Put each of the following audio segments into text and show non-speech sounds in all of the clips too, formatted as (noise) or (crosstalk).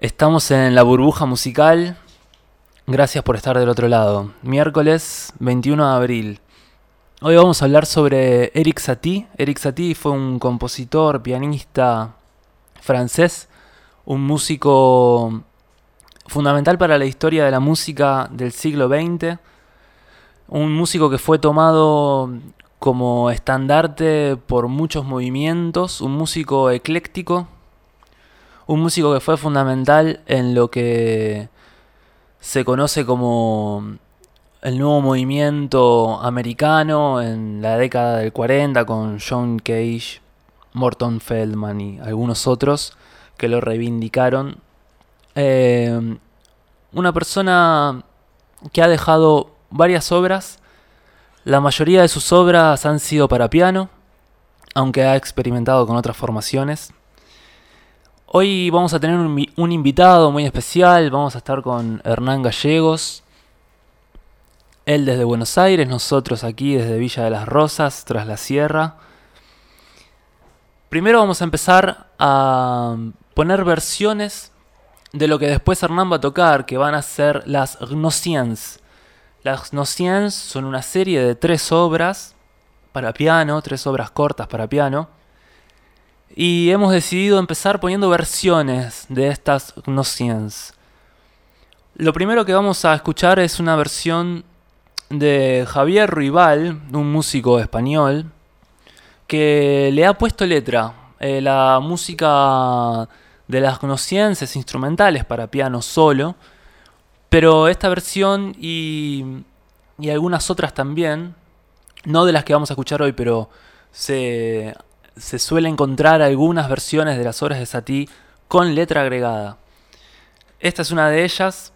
Estamos en la burbuja musical. Gracias por estar del otro lado. Miércoles 21 de abril. Hoy vamos a hablar sobre Eric Satie. Eric Satie fue un compositor, pianista francés, un músico fundamental para la historia de la música del siglo XX. Un músico que fue tomado como estandarte por muchos movimientos, un músico ecléctico un músico que fue fundamental en lo que se conoce como el nuevo movimiento americano en la década del 40 con John Cage, Morton Feldman y algunos otros que lo reivindicaron. Eh, una persona que ha dejado varias obras. La mayoría de sus obras han sido para piano, aunque ha experimentado con otras formaciones. Hoy vamos a tener un, invitado muy especial, vamos a estar con Hernán Gallegos, él desde Buenos Aires, nosotros aquí desde Villa de las Rosas, tras la sierra. Primero vamos a empezar a poner versiones de lo que después Hernán va a tocar, que van a ser las Gnosiens. Las Gnosiens son una serie de tres obras para piano, tres obras cortas para piano, y hemos decidido empezar poniendo versiones de estas Gnosiens. Lo primero que vamos a escuchar es una versión de Javier Ruibal, un músico español, que le ha puesto letra. Eh, la música de las Gnosiens es instrumentales para piano solo, pero esta versión y, y algunas otras también, no de las que vamos a escuchar hoy, pero se se suele encontrar algunas versiones de las obras de Satie con letra agregada. Esta es una de ellas,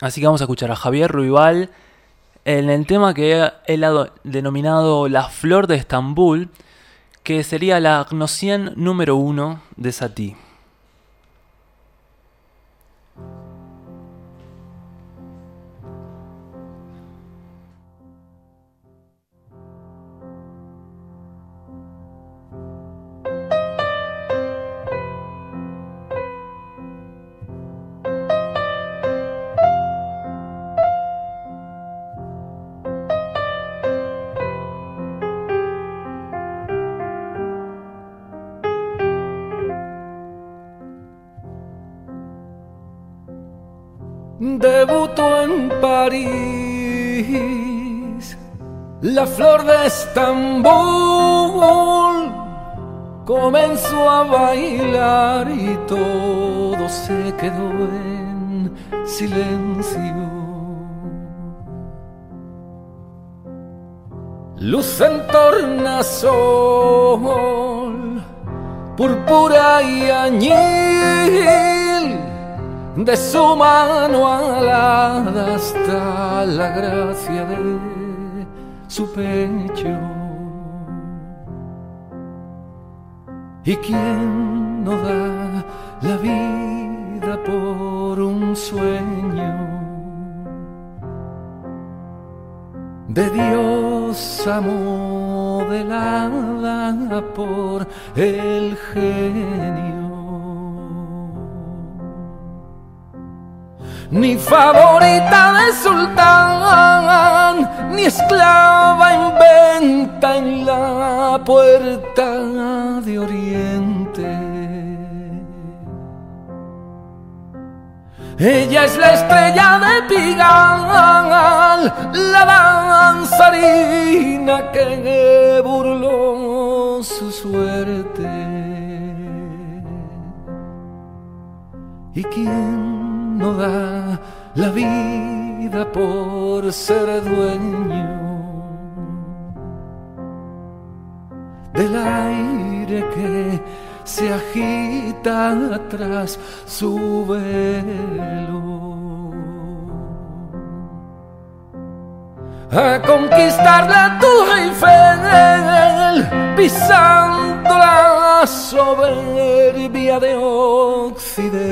así que vamos a escuchar a Javier Ruibal en el tema que él ha denominado La Flor de Estambul, que sería la Gnocien número uno de Satie. París, la flor de Estambul comenzó a bailar y todo se quedó en silencio. Luz en tornasol, púrpura y añil de su mano alada hasta la gracia de su pecho. ¿Y quién no da la vida por un sueño? De Dios modelada por el genio ni favorita de sultán, ni esclava en venta en la puerta de Oriente. Ella es la estrella de Pigal, la danzarina que burló su suerte. ¿Y quién no da la vida por ser dueño del aire que se agita tras su velo. A conquistar la Torre Eiffel, pisando la soberbia de Occidente.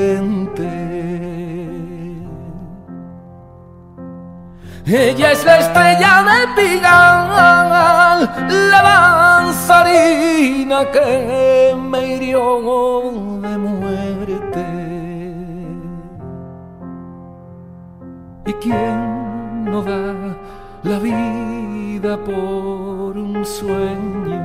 Ella es la estrella de Pigal, la danzarina que me hirió de muerte. ¿Y quién no da la vida por un sueño?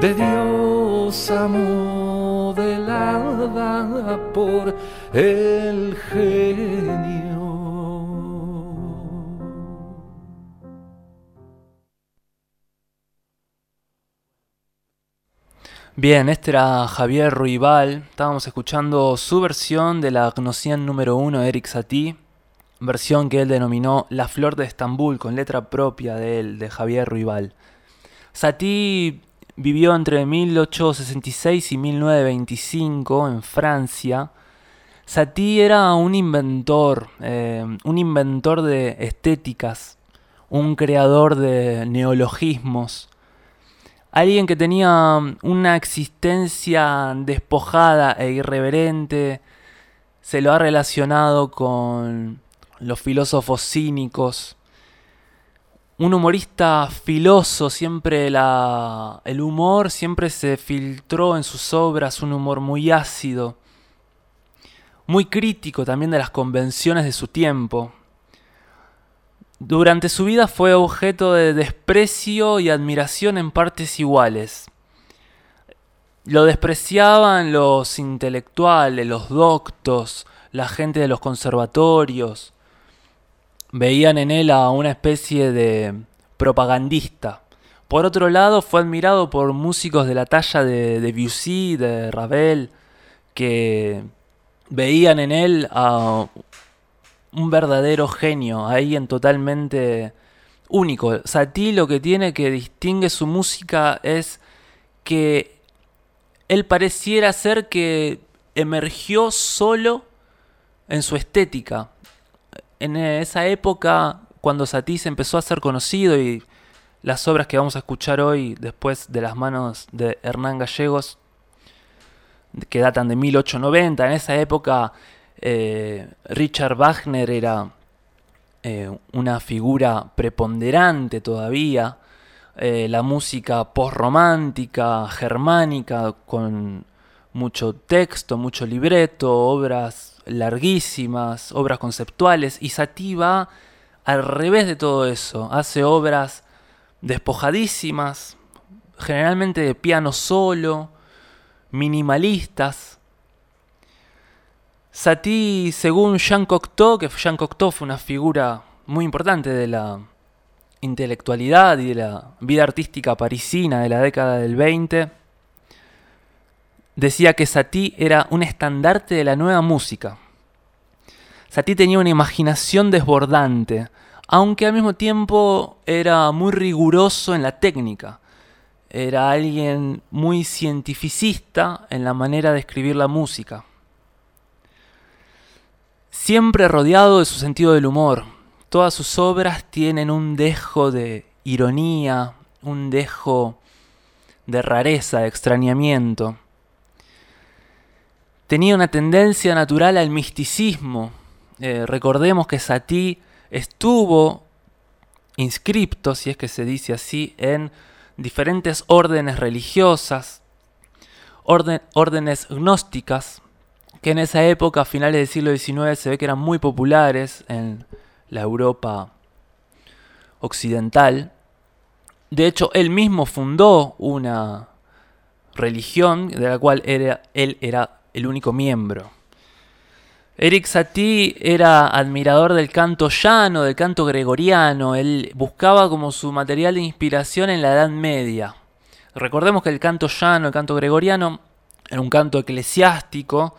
De Dios amor modelada por el genio. Bien, este era Javier Ruibal. Estábamos escuchando su versión de la Gnosian número 1 de Eric Satie. Versión que él denominó La Flor de Estambul, con letra propia de él, de Javier Ruibal. Satie vivió entre 1866 y 1925 en Francia. Satie era un inventor, eh, un inventor de estéticas, un creador de neologismos Alguien que tenía una existencia despojada e irreverente, se lo ha relacionado con los filósofos cínicos. Un humorista filoso, siempre la, el humor siempre se filtró en sus obras, un humor muy ácido, muy crítico también de las convenciones de su tiempo. Durante su vida fue objeto de desprecio y admiración en partes iguales. Lo despreciaban los intelectuales, los doctos, la gente de los conservatorios. Veían en él a una especie de propagandista. Por otro lado, fue admirado por músicos de la talla de Debussy, de Ravel, que veían en él a un verdadero genio, alguien totalmente único. Satie lo que tiene que distingue su música es que él pareciera ser que emergió solo en su estética. En esa época, cuando Satie se empezó a ser conocido y las obras que vamos a escuchar hoy, después de las manos de Hernán Gallegos, que datan de 1890, en esa época eh, Richard Wagner era eh, una figura preponderante todavía. Eh, la música postromántica, germánica, con mucho texto, mucho libreto, obras larguísimas, obras conceptuales. Y Satie va al revés de todo eso. Hace obras despojadísimas, generalmente de piano solo, minimalistas, Satie, según Jean Cocteau, que Jean Cocteau fue una figura muy importante de la intelectualidad y de la vida artística parisina de la década del 20, decía que Satie era un estandarte de la nueva música. Satie tenía una imaginación desbordante, aunque al mismo tiempo era muy riguroso en la técnica. Era alguien muy cientificista en la manera de escribir la música siempre rodeado de su sentido del humor. Todas sus obras tienen un dejo de ironía, un dejo de rareza, de extrañamiento. Tenía una tendencia natural al misticismo. Eh, recordemos que Satie estuvo inscripto, si es que se dice así, en diferentes órdenes religiosas, órdenes gnósticas, que en esa época, a finales del siglo XIX, se ve que eran muy populares en la Europa occidental. De hecho, él mismo fundó una religión de la cual él era el único miembro. Eric Satie era admirador del canto llano, del canto gregoriano. Él buscaba como su material de inspiración en la Edad Media. Recordemos que el canto llano, el canto gregoriano, era un canto eclesiástico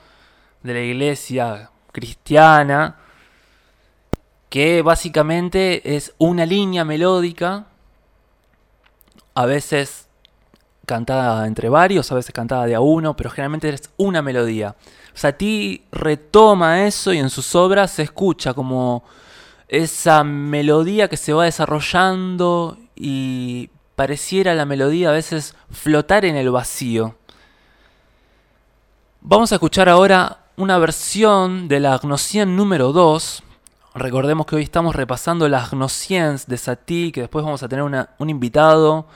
de la iglesia cristiana, que básicamente es una línea melódica, a veces cantada entre varios, a veces cantada de a uno, pero generalmente es una melodía. Satie retoma eso y en sus obras se escucha como esa melodía que se va desarrollando y pareciera la melodía a veces flotar en el vacío. Vamos a escuchar ahora una versión de la Gnocien número 2. Recordemos que hoy estamos repasando las Gnociens de Satie, que después vamos a tener un invitado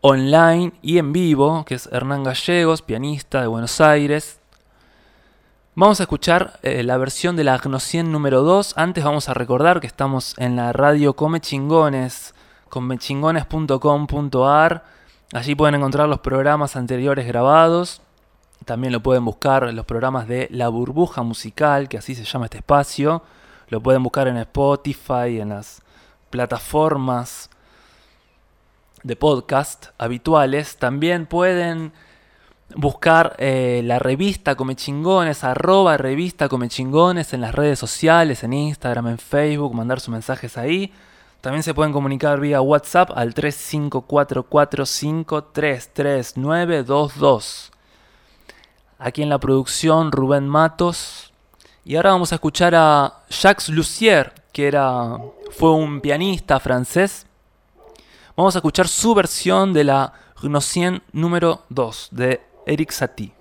online y en vivo, que es Hernán Gallegos, pianista de Buenos Aires. Vamos a escuchar eh, la versión de la Gnocien número 2. Antes vamos a recordar que estamos en la radio Come Chingones, comechingones.com.ar. Allí pueden encontrar los programas anteriores grabados. También lo pueden buscar en los programas de La Burbuja Musical, que así se llama este espacio. Lo pueden buscar en Spotify, en las plataformas de podcast habituales. También pueden buscar eh, la revista Comechingones, arroba revista Comechingones en las redes sociales, en Instagram, en Facebook, mandar sus mensajes ahí. También se pueden comunicar vía WhatsApp al 3544533922. Aquí en la producción Rubén Matos. Y ahora vamos a escuchar a Jacques Lussier, que era, fue un pianista francés. Vamos a escuchar su versión de la Gnocien número 2 de Eric Satie.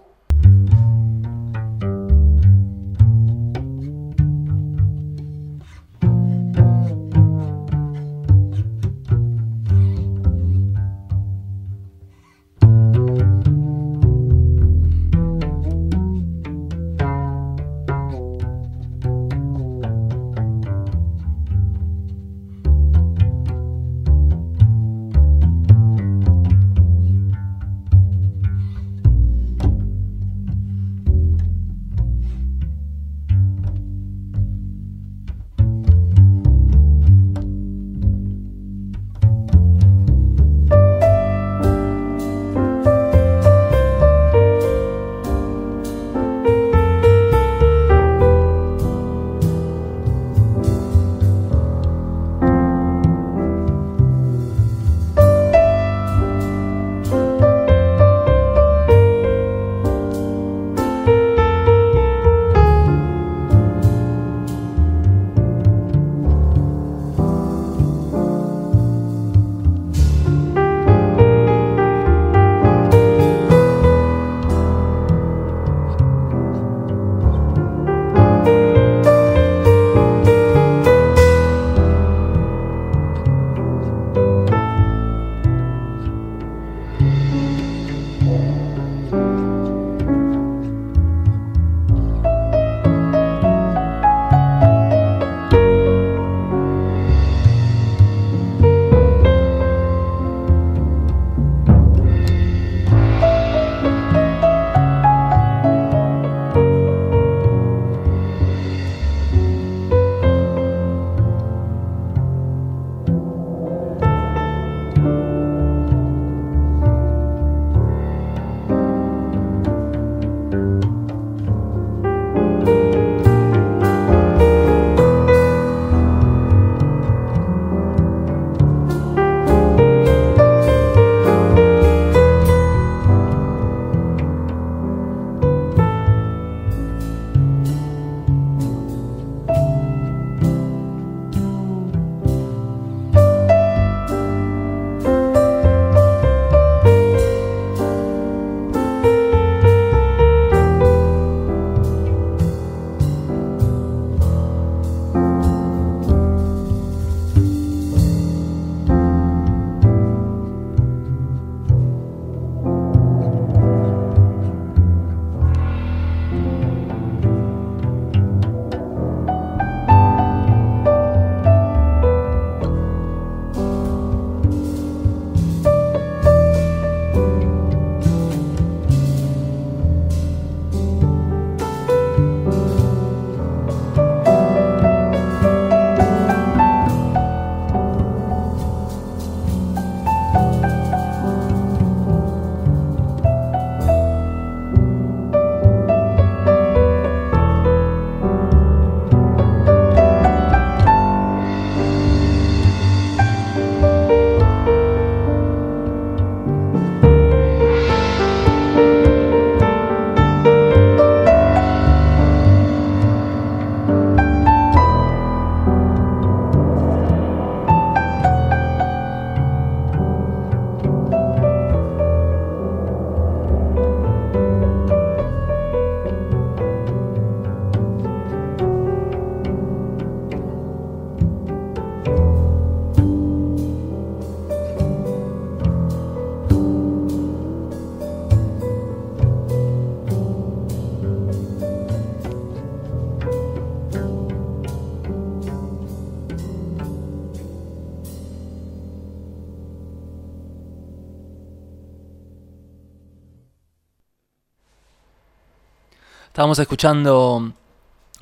Estábamos escuchando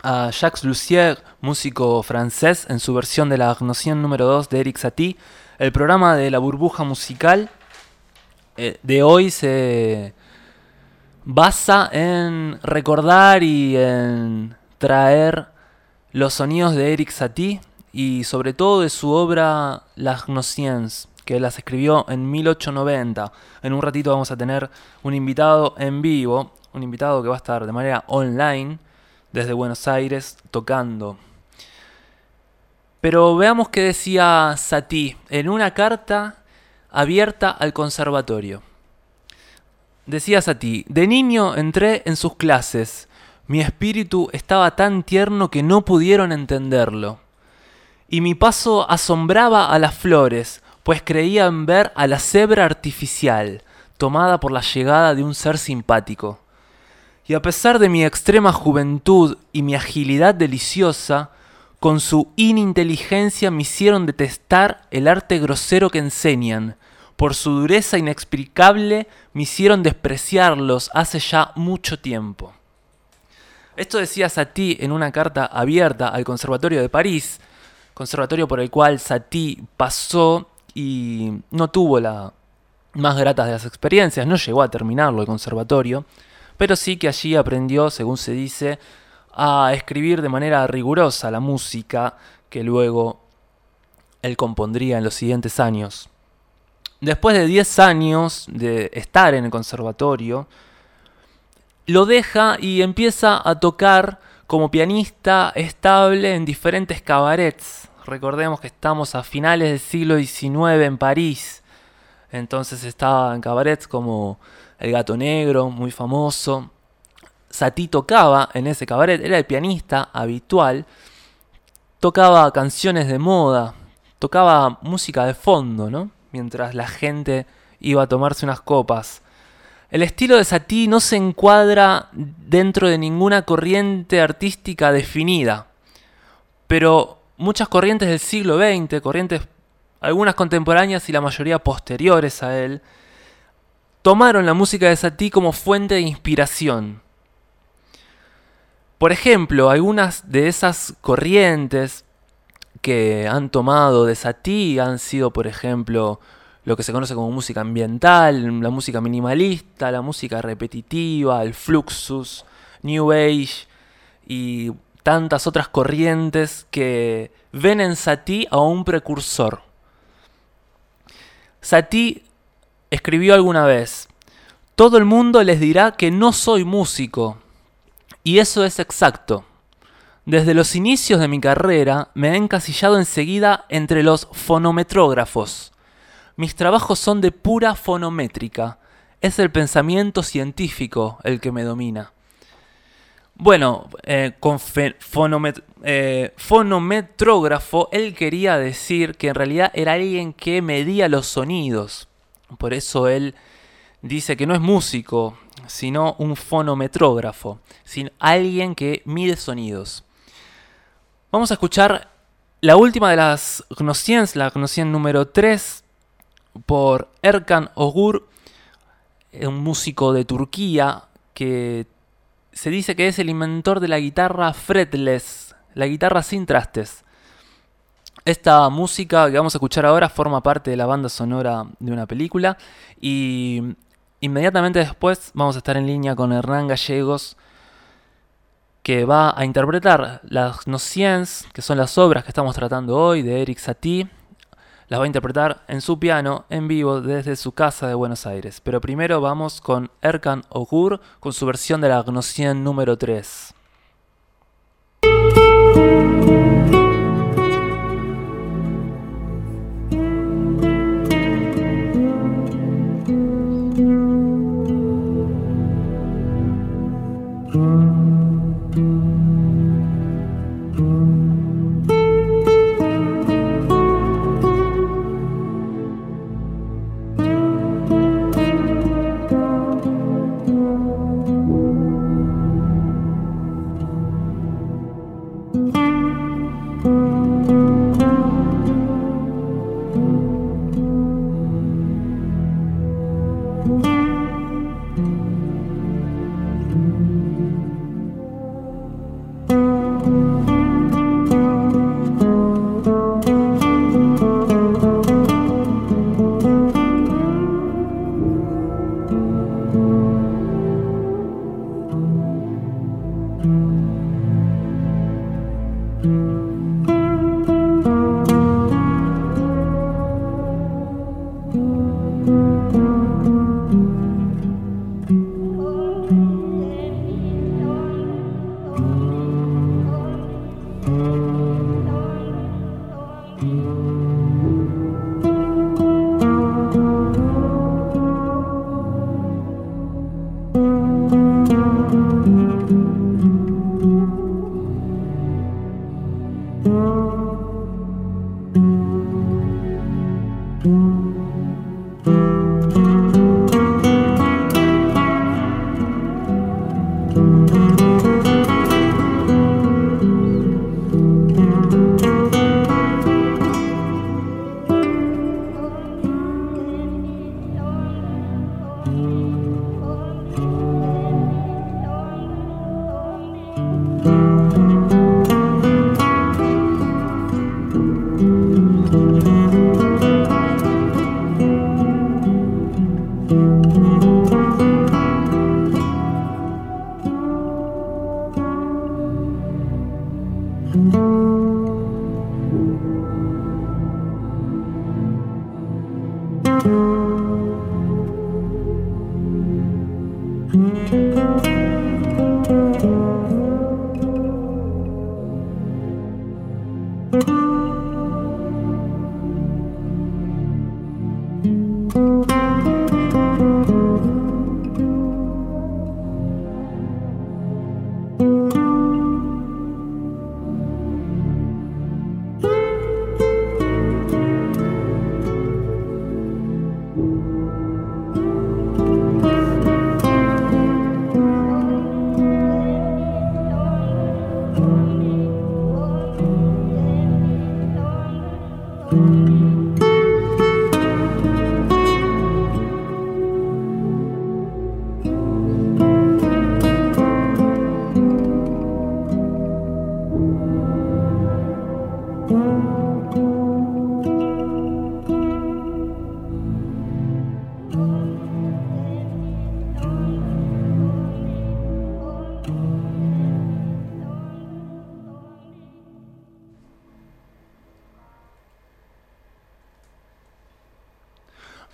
a Jacques Lussier, músico francés, en su versión de la Agnosien número 2 de Eric Satie. El programa de la burbuja musical eh, de hoy se basa en recordar y en traer los sonidos de Eric Satie y sobre todo de su obra Las Gnosiens, que las escribió en 1890. En un ratito vamos a tener un invitado en vivo, un invitado que va a estar de manera online desde Buenos Aires tocando. Pero veamos qué decía Satie en una carta abierta al conservatorio. Decía Satie, de niño entré en sus clases. Mi espíritu estaba tan tierno que no pudieron entenderlo. Y mi paso asombraba a las flores, pues creían ver a la cebra artificial, tomada por la llegada de un ser simpático. Y a pesar de mi extrema juventud y mi agilidad deliciosa, con su ininteligencia me hicieron detestar el arte grosero que enseñan. Por su dureza inexplicable me hicieron despreciarlos hace ya mucho tiempo. Esto decía Satie en una carta abierta al Conservatorio de París, conservatorio por el cual Satie pasó y no tuvo la más grata de las experiencias, no llegó a terminarlo el conservatorio, pero sí que allí aprendió, según se dice, a escribir de manera rigurosa la música que luego él compondría en los siguientes años. Después de 10 años de estar en el conservatorio, lo deja y empieza a tocar como pianista estable en diferentes cabarets. Recordemos que estamos a finales del siglo XIX en París. Entonces estaba en cabarets como el Gato Negro, muy famoso. Satie tocaba en ese cabaret, era el pianista habitual. Tocaba canciones de moda, tocaba música de fondo, ¿no? Mientras la gente iba a tomarse unas copas. El estilo de Satie no se encuadra dentro de ninguna corriente artística definida, pero muchas corrientes del siglo XX, corrientes algunas contemporáneas y la mayoría posteriores a él, tomaron la música de Satie como fuente de inspiración. Por ejemplo, algunas de esas corrientes que han tomado de Satie han sido, por ejemplo, lo que se conoce como música ambiental, la música minimalista, la música repetitiva, el fluxus, New Age y tantas otras corrientes que ven en Satie a un precursor. Satie escribió alguna vez, todo el mundo les dirá que no soy músico. Y eso es exacto. Desde los inicios de mi carrera me he encasillado enseguida entre los fonometrógrafos. Mis trabajos son de pura fonométrica. Es el pensamiento científico el que me domina. Bueno, eh, con eh, fonometrógrafo, él quería decir que en realidad era alguien que medía los sonidos. Por eso él dice que no es músico, sino un fonometrógrafo, sino alguien que mide sonidos. Vamos a escuchar la última de las Gnosiens, la Gnosien número 3, por Erkan Ogur, un músico de Turquía que se dice que es el inventor de la guitarra fretless, la guitarra sin trastes. Esta música que vamos a escuchar ahora forma parte de la banda sonora de una película y inmediatamente después vamos a estar en línea con Hernán Gallegos que va a interpretar las Nociens, que son las obras que estamos tratando hoy de Eric Satie. Las va a interpretar en su piano en vivo desde su casa de Buenos Aires. Pero primero vamos con Erkan Ogur con su versión de la Gnocien número 3.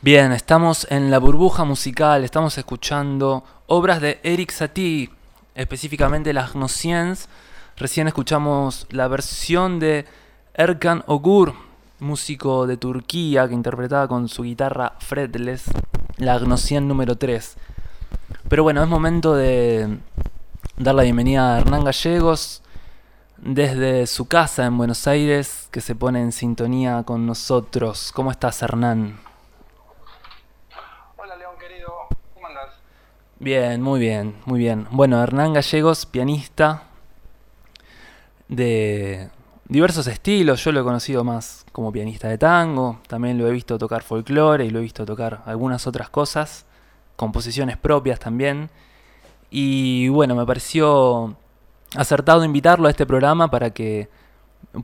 Bien, estamos en la burbuja musical, estamos escuchando obras de Eric Satie, específicamente las Gnosiens. Recién escuchamos la versión de Erkan Ogur, músico de Turquía que interpretaba con su guitarra fretless la Gnosien número 3. Pero bueno, es momento de dar la bienvenida a Hernán Gallegos desde su casa en Buenos Aires, que se pone en sintonía con nosotros. ¿Cómo estás, Hernán? Bien, muy bien, muy bien. Bueno, Hernán Gallegos, pianista de diversos estilos. Yo lo he conocido más como pianista de tango. También lo he visto tocar folclore y lo he visto tocar algunas otras cosas. Composiciones propias también. Y bueno, me pareció acertado invitarlo a este programa para que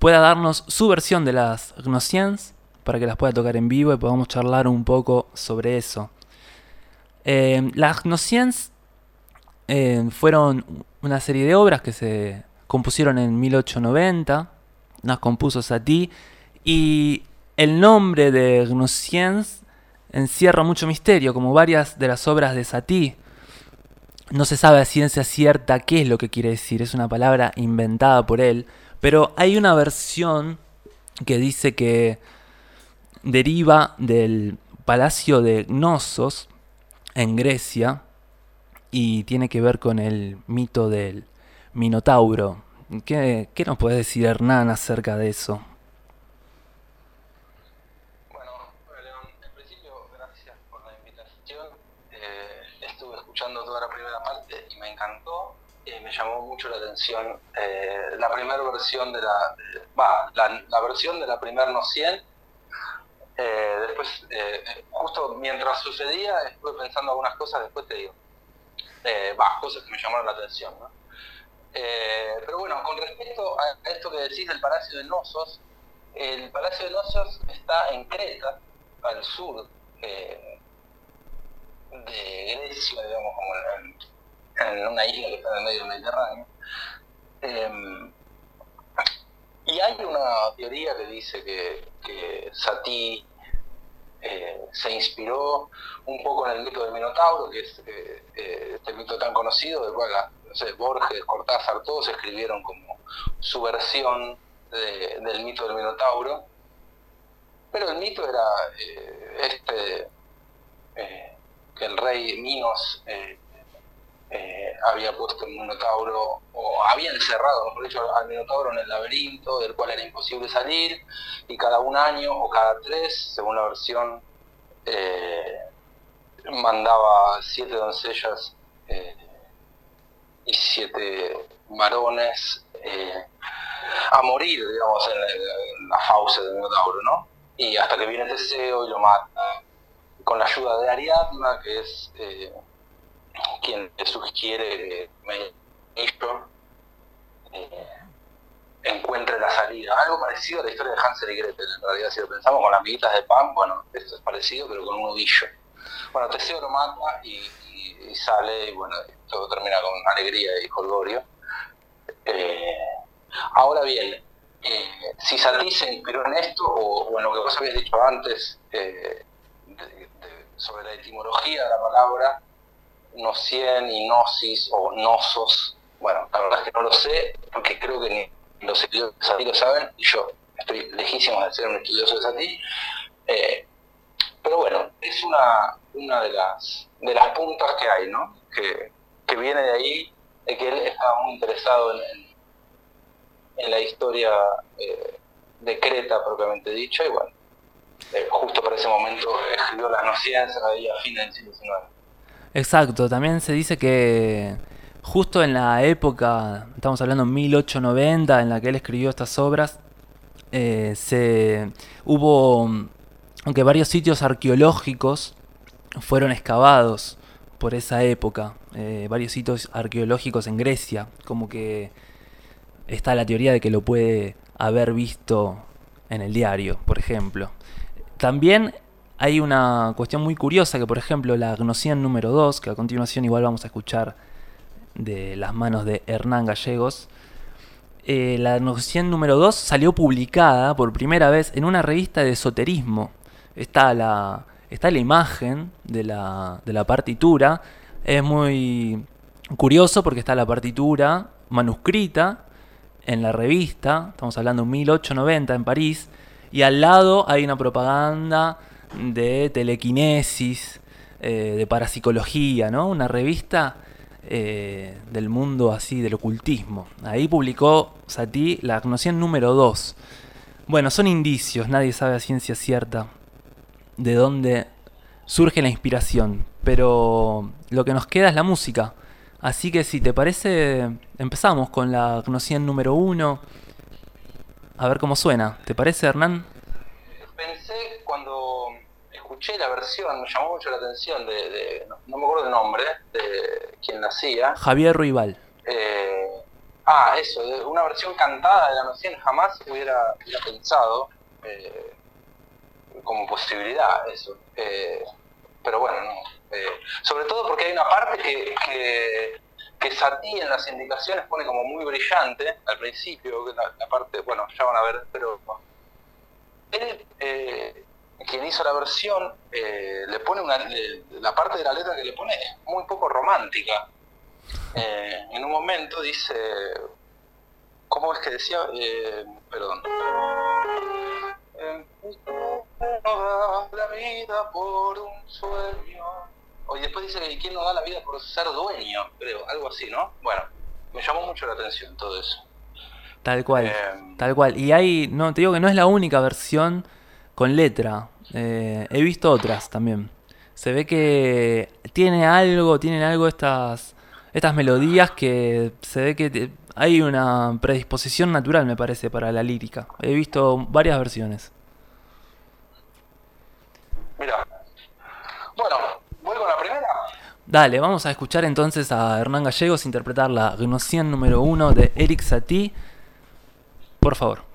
pueda darnos su versión de las Gnosiens, para que las pueda tocar en vivo y podamos charlar un poco sobre eso. Eh, las Gnosiens eh, fueron una serie de obras que se compusieron en 1890, las compuso Satie, y el nombre de Gnosiens encierra mucho misterio, como varias de las obras de Satie. No se sabe a ciencia cierta qué es lo que quiere decir, es una palabra inventada por él, pero hay una versión que dice que deriva del palacio de Gnosos, en Grecia y tiene que ver con el mito del Minotauro. ¿Qué, nos puede decir Hernán acerca de eso? Bueno, en principio, gracias por la invitación. Eh, estuve escuchando toda la primera parte y me encantó. Eh, me llamó mucho la atención eh, la primera versión de la, va, la, la, versión de la primer no 100 eh, después, eh, justo mientras sucedía, estuve pensando algunas cosas, después te digo. Eh, cosas que me llamaron la atención. pero bueno, con respecto a esto que decís del Palacio de Nosos, el Palacio de Nosos está en Creta, al sur de Grecia, digamos, como en, una isla que está en el medio del Mediterráneo. Em, y hay una teoría que dice que, que Sati eh, se inspiró un poco en el mito del Minotauro, que es eh, eh, este mito tan conocido, del cual Borges, Cortázar, todos escribieron como su versión del mito del Minotauro. Pero el mito era este que el rey Minos eh, había puesto el Minotauro, o había encerrado, dicho, al Minotauro en el laberinto, del cual era imposible salir, y cada un año o cada tres, según la versión, eh, mandaba siete doncellas eh, y siete varones a morir, digamos, en, la fauce del Minotauro, ¿no? Y hasta que viene Teseo y lo mata, con la ayuda de Ariadna, que es quien le sugiere que eh, encuentre la salida. Algo parecido a la historia de Hansel y Gretel, en realidad, si lo pensamos con las amiguitas de pan, bueno, esto es parecido, pero con un ovillo. Bueno, Teseo lo mata y, sale, y bueno, todo termina con alegría y colgorio. Eh, ahora bien, eh, si Satie se inspiró en esto, o, en lo que vos habías dicho antes, sobre la etimología de la palabra, Nocien y Gnosis o Nosos. Bueno, la verdad es que no lo sé, porque creo que ni los estudiosos de lo saben, y yo estoy lejísimo de ser un estudioso de Sati. Eh, pero bueno, es una, una de las de las puntas que hay, ¿no? Que, viene de ahí, de que él estaba muy interesado en, la historia eh, de Creta propiamente dicha, y bueno, eh, justo para ese momento escribió las Nociencias ahí a fines del siglo XIX. Exacto, también se dice que justo en la época, estamos hablando en 1890, en la que él escribió estas obras, eh, se hubo, aunque varios sitios arqueológicos fueron excavados por esa época, eh, varios sitios arqueológicos en Grecia, como que está la teoría de que lo puede haber visto en el diario, por ejemplo. También hay una cuestión muy curiosa que, por ejemplo, la Gnosian número 2, que a continuación igual vamos a escuchar de las manos de Hernán Gallegos, eh, la Gnosian número 2 salió publicada por primera vez en una revista de esoterismo. Está la, está la imagen de la, de la partitura. Es muy curioso porque está la partitura manuscrita en la revista, estamos hablando de 1890 en París, y al lado hay una propaganda de telequinesis, eh, de parapsicología, ¿no? Una revista eh, del mundo así, del ocultismo. Ahí publicó Satie la noción número 2. Bueno, son indicios, nadie sabe a ciencia cierta de dónde surge la inspiración, pero lo que nos queda es la música. Así que si te parece, empezamos con la noción número 1. A ver cómo suena. ¿Te parece, Hernán? Pensé cuando escuché la versión, me llamó mucho la atención de, no, me acuerdo el nombre, de quien nacía. Javier Ruibal. Eh, ah, eso, de una versión cantada de la noción jamás hubiera, pensado eh, como posibilidad eso. Eh, pero bueno, no. sobre todo porque hay una parte que, que, que Satie en las indicaciones pone como muy brillante al principio, la, la parte, bueno, ya van a ver, pero él quien hizo la versión eh, le pone una, la parte de la letra que le pone es muy poco romántica. Eh, en un momento dice, ¿cómo es que decía? Eh, perdón. la vida por un sueño. Y después dice que quién no da la vida por ser dueño, creo, algo así, ¿no? Bueno, me llamó mucho la atención todo eso. Tal cual, tal cual. Y hay, no, te digo que no es la única versión con letra. Eh, he visto otras también. Se ve que tiene algo, tienen algo estas, estas melodías que se ve que hay una predisposición natural, me parece, para la lírica. He visto varias versiones. Mira. Bueno, voy con la primera. Dale, vamos a escuchar entonces a Hernán Gallegos interpretar la Gnosian número 1 de Eric Satie. Por favor.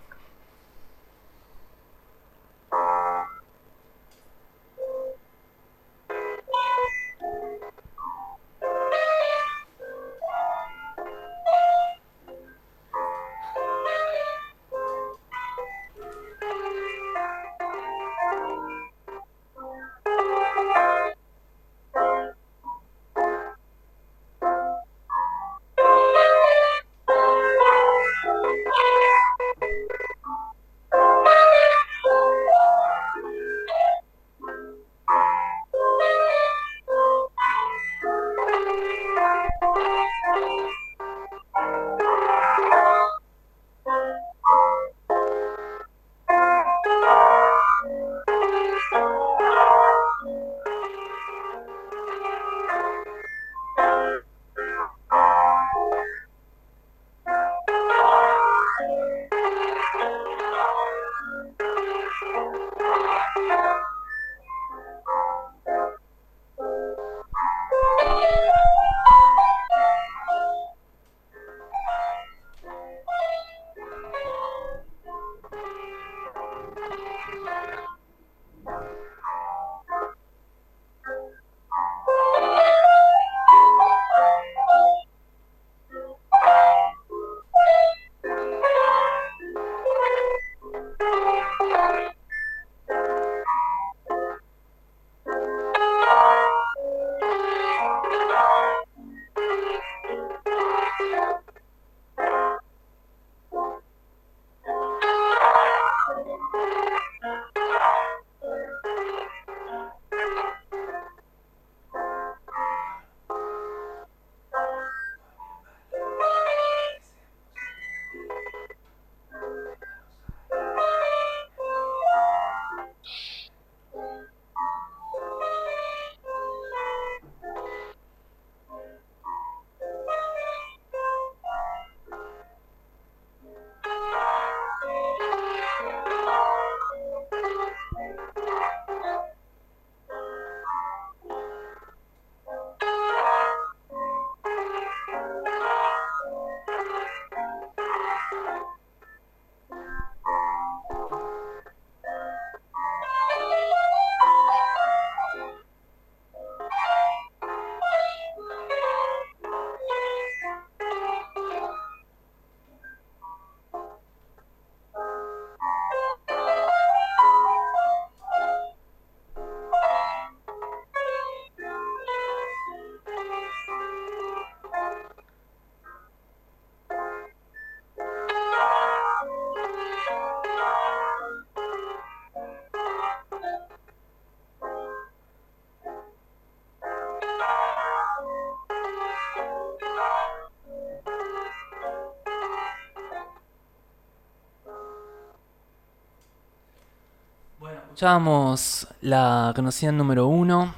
La conocida número uno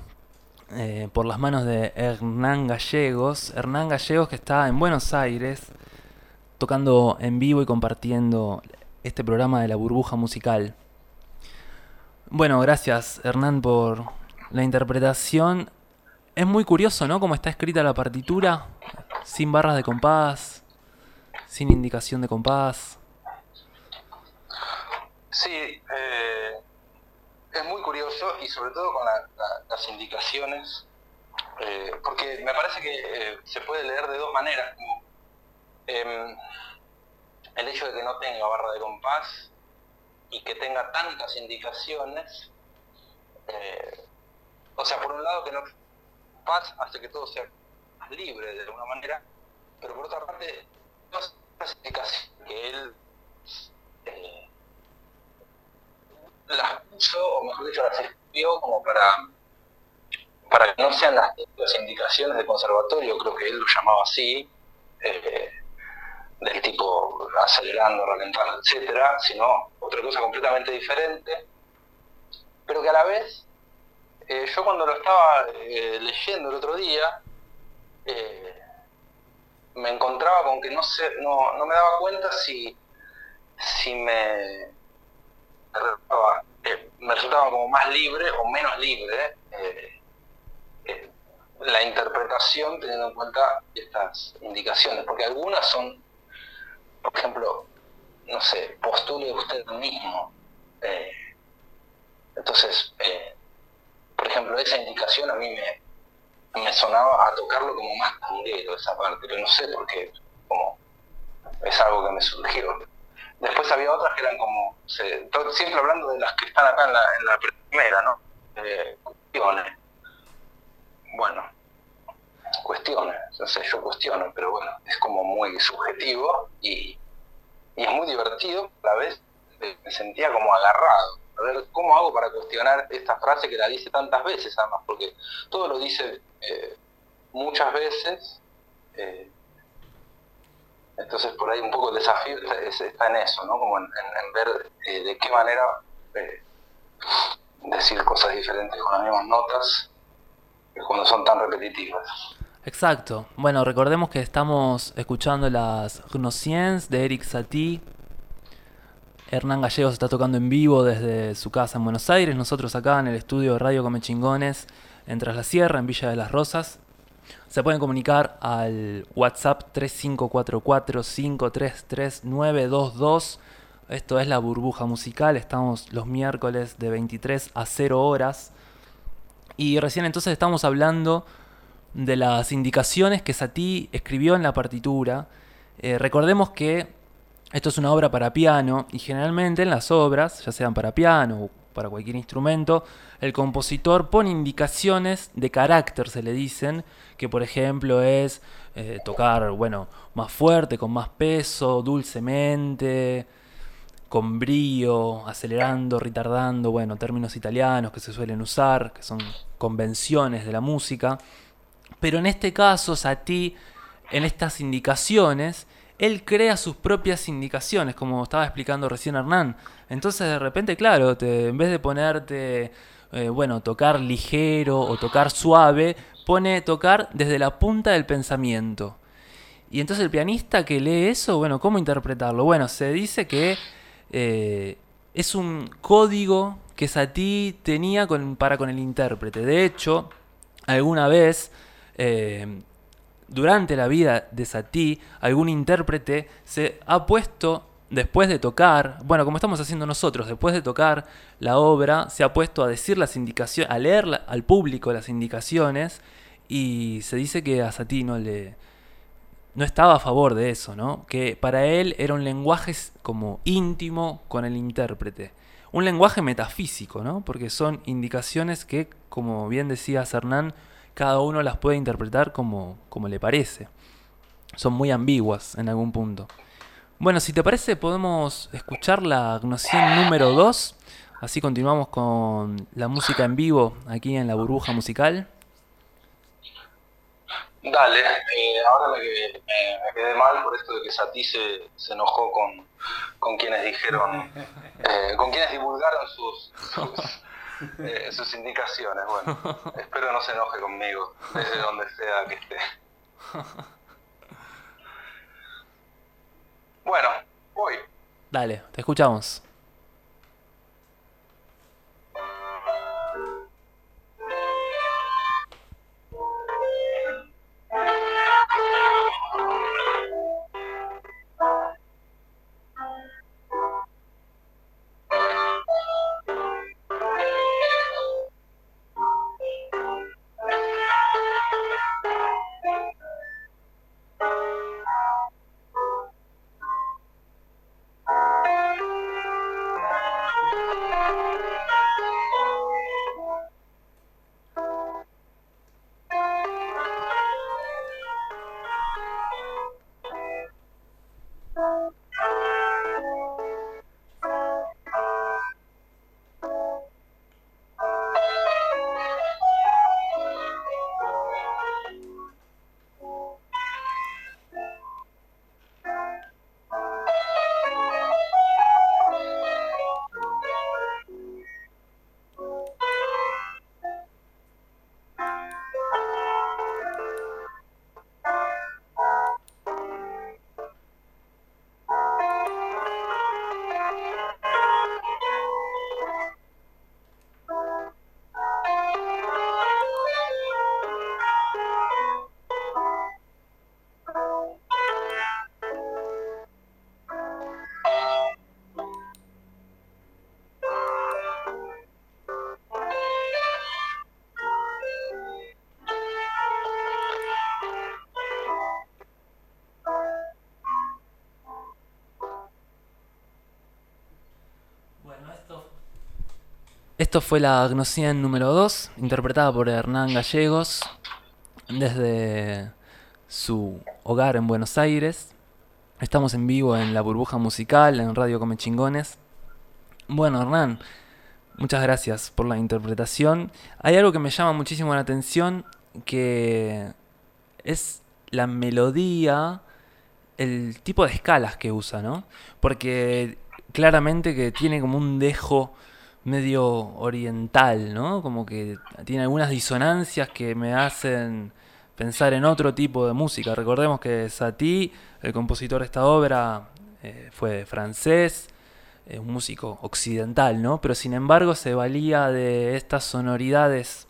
eh, por las manos de Hernán Gallegos. Hernán Gallegos que está en Buenos Aires tocando en vivo y compartiendo este programa de la burbuja musical. Bueno, gracias Hernán por la interpretación. Es muy curioso, ¿no? Cómo está escrita la partitura, sin barras de compás, sin indicación de compás. Sí, eh, es muy curioso y sobre todo con las indicaciones, eh, porque me parece que eh, se puede leer de dos maneras. Em, el hecho de que no tenga barra de compás y que tantas indicaciones, o sea, por un lado que no paz hace que todo sea más libre de alguna manera, pero por otra parte, las indicaciones que él las puso, o mejor dicho, las escribió como para, para que no sean las, indicaciones de conservatorio, creo que él lo llamaba así, eh, del tipo acelerando, ralentando, etcétera, sino otra cosa completamente diferente, pero que a la vez, eh, yo cuando lo estaba eh, leyendo el otro día, me encontraba con que no, sé, no, no me daba cuenta si, si me eh, me resultaba como más libre o menos libre eh, eh, la interpretación teniendo en cuenta estas indicaciones, porque algunas son, por ejemplo, no sé, postule usted mismo. entonces, por ejemplo, esa indicación a mí me, me sonaba a tocarlo como más tanguero esa parte, pero no sé por qué, como es algo que me surgió. Después había otras que eran como, siempre hablando de las que están acá en la, en la primera, ¿no? Eh. Bueno, cuestiones, no sé, yo cuestiono, pero bueno, es como muy subjetivo y, es muy divertido, a la vez me sentía como agarrado. A ver, ¿cómo hago para cuestionar esta frase que la dice tantas veces, además? Porque todo lo dice eh, muchas veces. Eh, entonces por ahí un poco el desafío está, en eso, ¿no? Como en, ver eh, de qué manera eh, decir cosas diferentes con las mismas notas cuando son tan repetitivas. Exacto. Bueno, recordemos que estamos escuchando las Gnosiens de Eric Satie. Hernán Gallegos está tocando en vivo desde su casa en Buenos Aires. Nosotros acá en el estudio de Radio Come Chingones en Tras la Sierra, en Villa de las Rosas. Se pueden comunicar al WhatsApp 3544-533-922. Esto es la burbuja musical. Estamos los miércoles de 23 a 0 horas. Y recién entonces estamos hablando de las indicaciones que Satie escribió en la partitura. Eh, recordemos que esto es una obra para piano y generalmente en las obras, ya sean para piano o para cualquier instrumento, el compositor pone indicaciones de carácter, se le dicen, que por ejemplo es eh, tocar, bueno, más fuerte, con más peso, dulcemente, con brío, acelerando, retardando, bueno, términos italianos que se suelen usar, que son convenciones de la música. Pero en este caso, Satie, en estas indicaciones, él crea sus propias indicaciones, como estaba explicando recién Hernán. Entonces de repente, claro, en vez de ponerte, eh, bueno, tocar ligero o tocar suave, pone tocar desde la punta del pensamiento. Y entonces el pianista que lee eso, bueno, ¿cómo interpretarlo? Bueno, se dice que eh, es un código que Satie tenía para con el intérprete. De hecho, alguna vez eh, durante la vida de Satie, algún intérprete se ha puesto, después de tocar, bueno, como estamos haciendo nosotros, después de tocar la obra, se ha puesto a decir las indicaciones, a leer al público las indicaciones, y se dice que a Satie no le. no estaba a favor de eso, ¿no? Que para él era un lenguaje como íntimo con el intérprete. Un lenguaje metafísico, ¿no? Porque son indicaciones que, como bien decía Hernán, cada uno las puede interpretar como, como le parece. Son muy ambiguas en algún punto. Bueno, si te parece, podemos escuchar la noción número 2. Así continuamos con la música en vivo aquí en la burbuja musical. Dale, eh, ahora me quedé, mal por esto de que Sati se, enojó con, con, quienes dijeron, eh, con quienes divulgaron sus, eh, sus, indicaciones. Bueno, (laughs) espero no se enoje conmigo, desde donde sea que esté. (laughs) Bueno, voy. Dale, te escuchamos. Esto fue la Agnocien número 2, interpretada por Hernán Gallegos desde su hogar en Buenos Aires. Estamos en vivo en la burbuja musical, en Radio Come Chingones. Bueno, Hernán, muchas gracias por la interpretación. Hay algo que me llama muchísimo la atención, que es la melodía, el tipo de escalas que usa, ¿no? Porque claramente que tiene como un dejo medio oriental, ¿no? Como que tiene algunas disonancias que me hacen pensar en otro tipo de música. Recordemos que Satie, el compositor de esta obra, eh, fue francés, un músico occidental, ¿no? Pero sin embargo se valía de estas sonoridades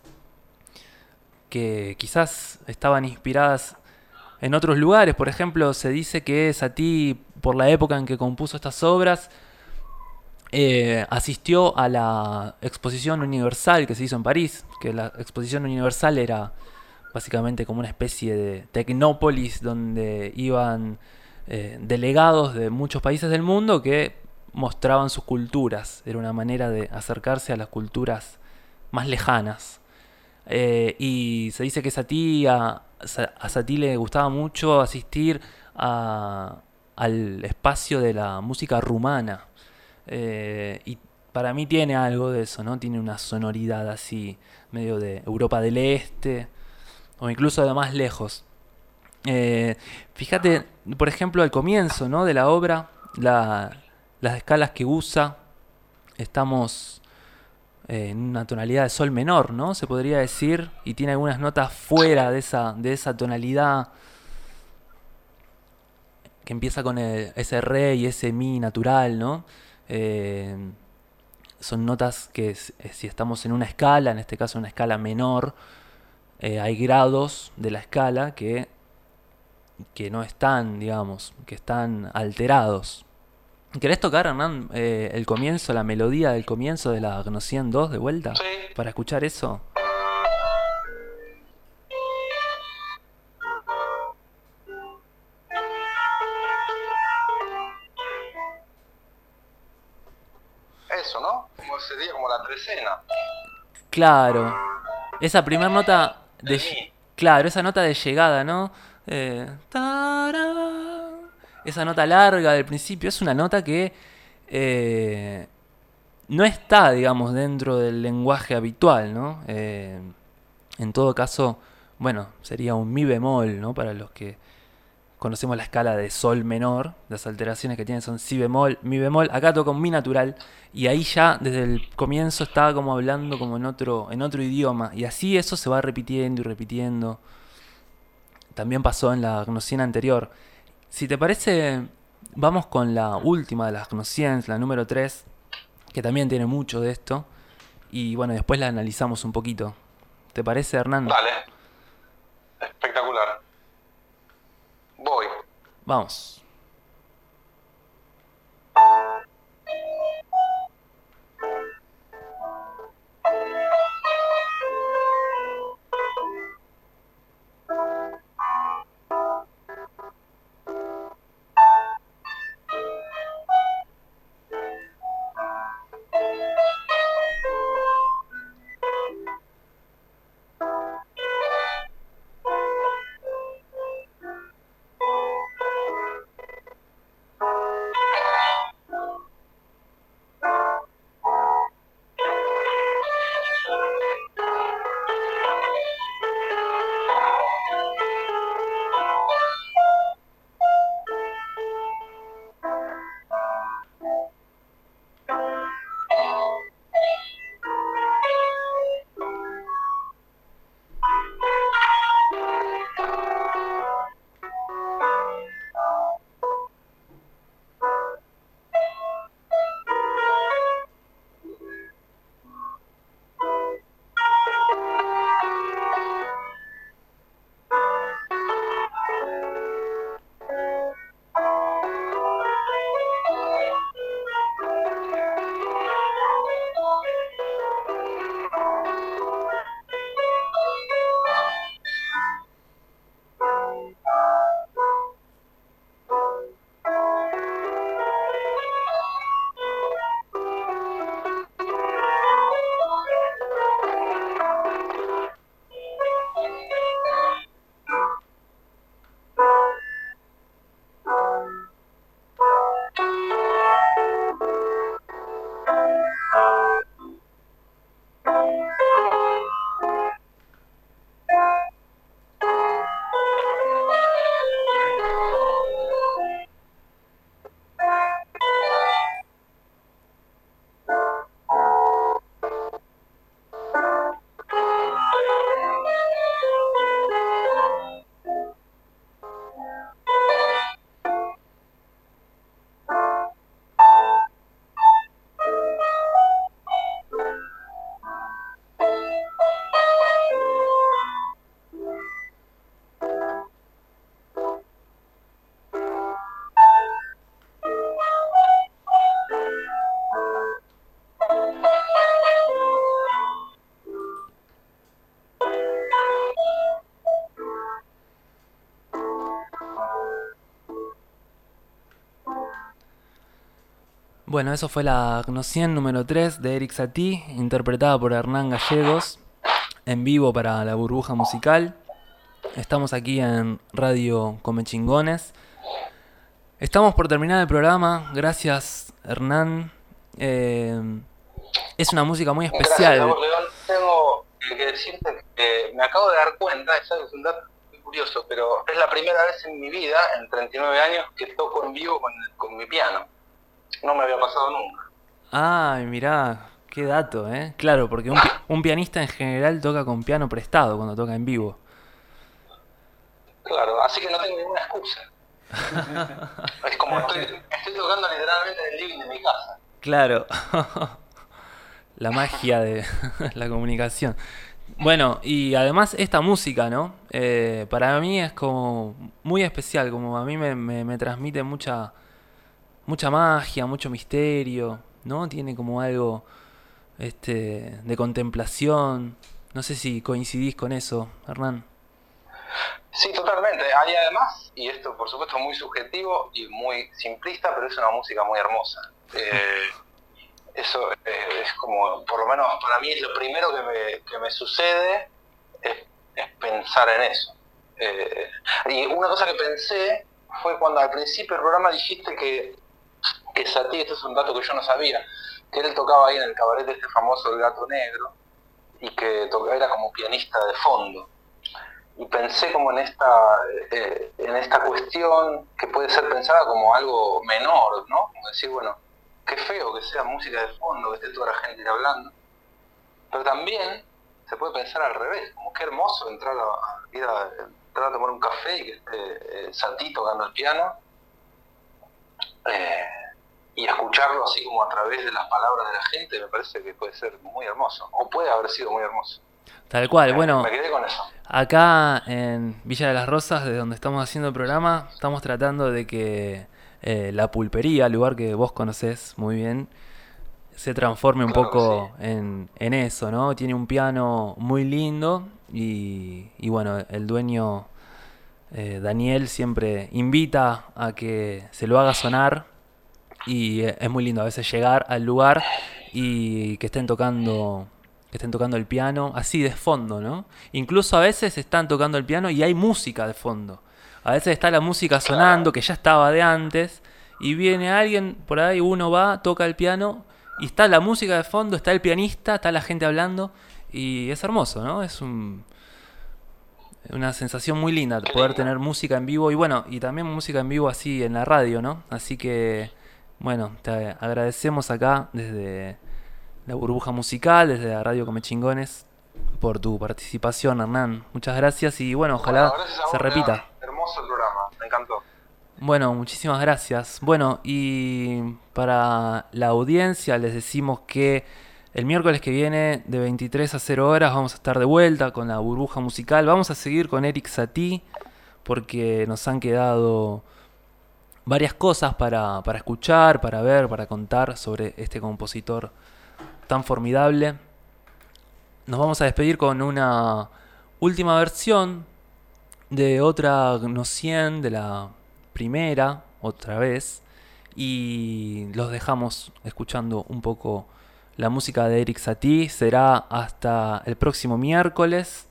que quizás estaban inspiradas en otros lugares. Por ejemplo, se dice que Satie, por la época en que compuso estas obras, eh, asistió a la exposición universal que se hizo en París, que la exposición universal era básicamente como una especie de tecnópolis donde iban eh, delegados de muchos países del mundo que mostraban sus culturas. Era una manera de acercarse a las culturas más lejanas. Eh, y se dice que Satie, a, a le gustaba mucho asistir al espacio de la música rumana. Eh, y para mí tiene algo de eso, ¿no? Tiene una sonoridad así, medio de Europa del Este, o incluso de más lejos. Eh, fíjate, por ejemplo, al comienzo ¿no? de la obra, las escalas que usa, estamos en una tonalidad de sol menor, ¿no? Se podría decir, y tiene algunas notas fuera de esa, de esa tonalidad que empieza con ese re y ese mi natural, ¿no? Eh, son notas que eh, si estamos en una escala, en este caso una escala menor, eh, hay grados de la escala que, que no están, digamos, que están alterados. ¿Querés tocar, Hernán, el comienzo, la melodía del comienzo de la Gnocien 2 de vuelta? Para escuchar eso. Claro. Esa primera nota de... Claro, esa nota de llegada, ¿no? Eh, esa nota larga del principio es una nota que eh, no está, digamos, dentro del lenguaje habitual, ¿no? Eh, en todo caso, bueno, sería un mi bemol, ¿no? Para los que conocemos la escala de sol menor, las alteraciones que tiene son si bemol, mi bemol, acá toca un mi natural y ahí ya desde el comienzo estaba como hablando como en otro en otro idioma y así eso se va repitiendo y repitiendo. También pasó en la Gnocien anterior. Si te parece, vamos con la última de las Gnociens, la número 3, que también tiene mucho de esto y bueno, después la analizamos un poquito. ¿Te parece, Hernán? Dale. Espectacular. Voy. Vamos. Bueno, eso fue la Gnocien número 3 de Eric Satie, interpretada por Hernán Gallegos, en vivo para la burbuja musical. Estamos aquí en Radio Come Chingones. Estamos por terminar el programa. Gracias, Hernán. Eh, es una música muy especial. Gracias, León. Tengo que decirte que me acabo de dar cuenta, es un dato muy curioso, pero es la primera vez en mi vida, en 39 años, que toco en vivo con, con mi piano. No me había pasado nunca. Ay, mirá, qué dato, ¿eh? Claro, porque un, pi- (laughs) un pianista en general toca con piano prestado cuando toca en vivo. Claro, así que no tengo ninguna excusa. (laughs) es como estoy, estoy tocando literalmente en el living de mi casa. Claro. (laughs) la magia de la comunicación. Bueno, y además esta música, ¿no? Eh, para mí es como muy especial, como a mí me, me- me transmite mucha, mucha magia, mucho misterio, ¿no? Tiene como algo este, de contemplación. No sé si coincidís con eso, Hernán. Sí, totalmente. Hay además, y esto por supuesto muy subjetivo y muy simplista, pero es una música muy hermosa. Eh, (laughs) eso eh, es como, por lo menos para mí es lo primero que me, que me sucede, es, es pensar en eso. Eh, y una cosa que pensé fue cuando al principio del programa dijiste que, que Satie, esto es un dato que yo no sabía, que él tocaba ahí en el cabaret este famoso El Gato Negro y que era como pianista de fondo. y pensé como en esta, eh, en esta cuestión que puede ser pensada como algo menor, ¿no? Como decir, bueno, qué feo que sea música de fondo, que esté toda la gente hablando. Pero también se puede pensar al revés, como qué hermoso entrar a, ir a, entrar a tomar un café y que esté eh, Satí tocando el piano. Eh, y escucharlo así como a través de las palabras de la gente me parece que puede ser muy hermoso, o puede haber sido muy hermoso. Tal cual, bueno. Me quedé con eso. Acá en Villa de las Rosas, de donde estamos haciendo el programa, estamos tratando de que eh, la pulpería, lugar que vos conocés muy bien, se transforme un poco en, en, eso, ¿no? Tiene un piano muy lindo y, y bueno, el dueño eh, Daniel siempre invita a que se lo haga sonar y eh, es muy lindo a veces llegar al lugar y que estén tocando que estén tocando el piano así de fondo, ¿no? Incluso a veces están tocando el piano y hay música de fondo. A veces está la música sonando que ya estaba de antes y viene alguien por ahí, uno va, toca el piano y está la música de fondo, está el pianista, está la gente hablando y es hermoso, ¿no? Es un, una sensación muy linda poder tener música en vivo y bueno, y también música en vivo así en la radio, ¿no? Así que, bueno, te agradecemos acá desde la burbuja musical, desde la radio Come Chingones, por tu participación, Hernán. Muchas gracias y bueno, ojalá se repita. Hermoso el programa, me encantó. Bueno, muchísimas gracias. Bueno, y para la audiencia les decimos que el miércoles que viene de 23 a 0 horas vamos a estar de vuelta con la burbuja musical. Vamos a seguir con Eric Satie porque nos han quedado varias cosas para, para escuchar, para ver, para contar sobre este compositor tan formidable. Nos vamos a despedir con una última versión de otra No 100, de la primera, otra vez. Y los dejamos escuchando un poco la música de Eric Satie. Será hasta el próximo miércoles.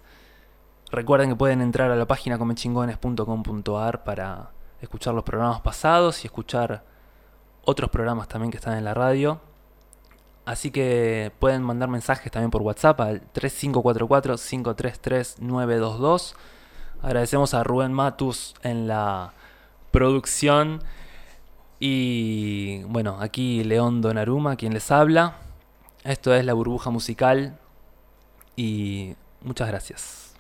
Recuerden que pueden entrar a la página comechingones.com.ar para escuchar los programas pasados y escuchar otros programas también que están en la radio. Así que pueden mandar mensajes también por WhatsApp al 3544-533-922. Agradecemos a Rubén Matus en la producción. Y bueno, aquí León Donaruma, quien les habla. Esto es la burbuja musical. Y muchas gracias.